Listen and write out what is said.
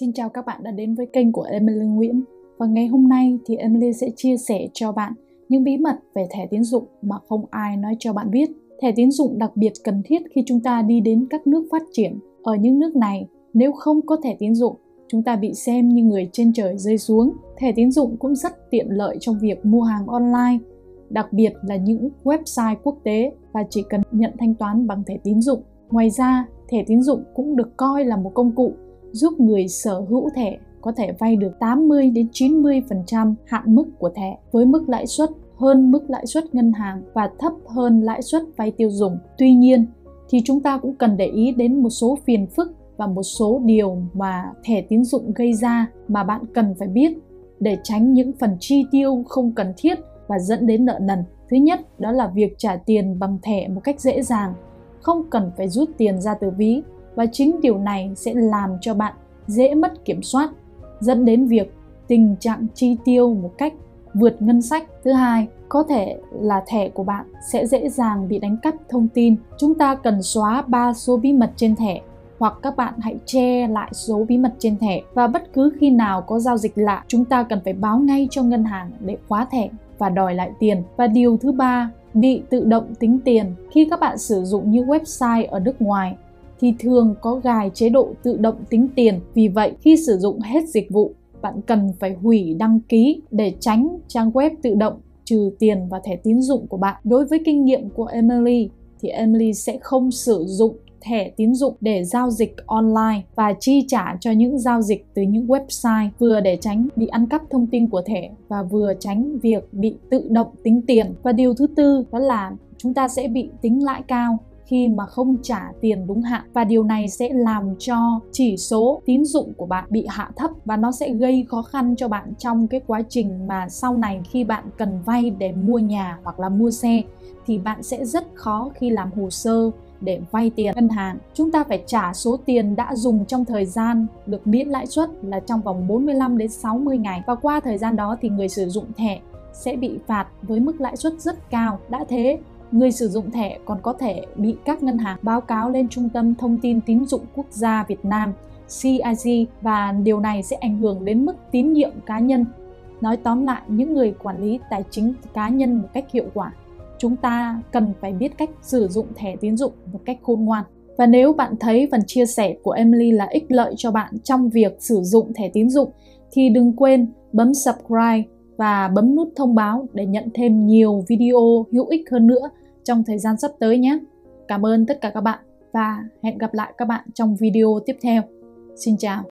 Xin chào các bạn đã đến với kênh của Emily Nguyễn. Và ngày hôm nay thì Emily sẽ chia sẻ cho bạn những bí mật về thẻ tín dụng mà không ai nói cho bạn biết. Thẻ tín dụng đặc biệt cần thiết khi chúng ta đi đến các nước phát triển. Ở những nước này, nếu không có thẻ tín dụng, chúng ta bị xem như người trên trời rơi xuống. Thẻ tín dụng cũng rất tiện lợi trong việc mua hàng online, đặc biệt là những website quốc tế và chỉ cần nhận thanh toán bằng thẻ tín dụng. Ngoài ra, thẻ tín dụng cũng được coi là một công cụ giúp người sở hữu thẻ có thể vay được 80 đến 90% hạn mức của thẻ với mức lãi suất hơn mức lãi suất ngân hàng và thấp hơn lãi suất vay tiêu dùng. Tuy nhiên, thì chúng ta cũng cần để ý đến một số phiền phức và một số điều mà thẻ tín dụng gây ra mà bạn cần phải biết để tránh những phần chi tiêu không cần thiết và dẫn đến nợ nần. Thứ nhất, đó là việc trả tiền bằng thẻ một cách dễ dàng, không cần phải rút tiền ra từ ví và chính điều này sẽ làm cho bạn dễ mất kiểm soát dẫn đến việc tình trạng chi tiêu một cách vượt ngân sách. Thứ hai, có thể là thẻ của bạn sẽ dễ dàng bị đánh cắp thông tin. Chúng ta cần xóa ba số bí mật trên thẻ hoặc các bạn hãy che lại số bí mật trên thẻ và bất cứ khi nào có giao dịch lạ, chúng ta cần phải báo ngay cho ngân hàng để khóa thẻ và đòi lại tiền. Và điều thứ ba, bị tự động tính tiền. Khi các bạn sử dụng những website ở nước ngoài, thì thường có gài chế độ tự động tính tiền. Vì vậy, khi sử dụng hết dịch vụ, bạn cần phải hủy đăng ký để tránh trang web tự động trừ tiền và thẻ tín dụng của bạn. Đối với kinh nghiệm của Emily thì Emily sẽ không sử dụng thẻ tín dụng để giao dịch online và chi trả cho những giao dịch từ những website vừa để tránh bị ăn cắp thông tin của thẻ và vừa tránh việc bị tự động tính tiền. Và điều thứ tư đó là chúng ta sẽ bị tính lãi cao khi mà không trả tiền đúng hạn và điều này sẽ làm cho chỉ số tín dụng của bạn bị hạ thấp và nó sẽ gây khó khăn cho bạn trong cái quá trình mà sau này khi bạn cần vay để mua nhà hoặc là mua xe thì bạn sẽ rất khó khi làm hồ sơ để vay tiền ngân hàng. Chúng ta phải trả số tiền đã dùng trong thời gian được miễn lãi suất là trong vòng 45 đến 60 ngày và qua thời gian đó thì người sử dụng thẻ sẽ bị phạt với mức lãi suất rất cao. Đã thế, người sử dụng thẻ còn có thể bị các ngân hàng báo cáo lên Trung tâm Thông tin Tín dụng Quốc gia Việt Nam CIG và điều này sẽ ảnh hưởng đến mức tín nhiệm cá nhân. Nói tóm lại, những người quản lý tài chính cá nhân một cách hiệu quả, chúng ta cần phải biết cách sử dụng thẻ tín dụng một cách khôn ngoan. Và nếu bạn thấy phần chia sẻ của Emily là ích lợi cho bạn trong việc sử dụng thẻ tín dụng thì đừng quên bấm subscribe và bấm nút thông báo để nhận thêm nhiều video hữu ích hơn nữa trong thời gian sắp tới nhé. Cảm ơn tất cả các bạn và hẹn gặp lại các bạn trong video tiếp theo. Xin chào.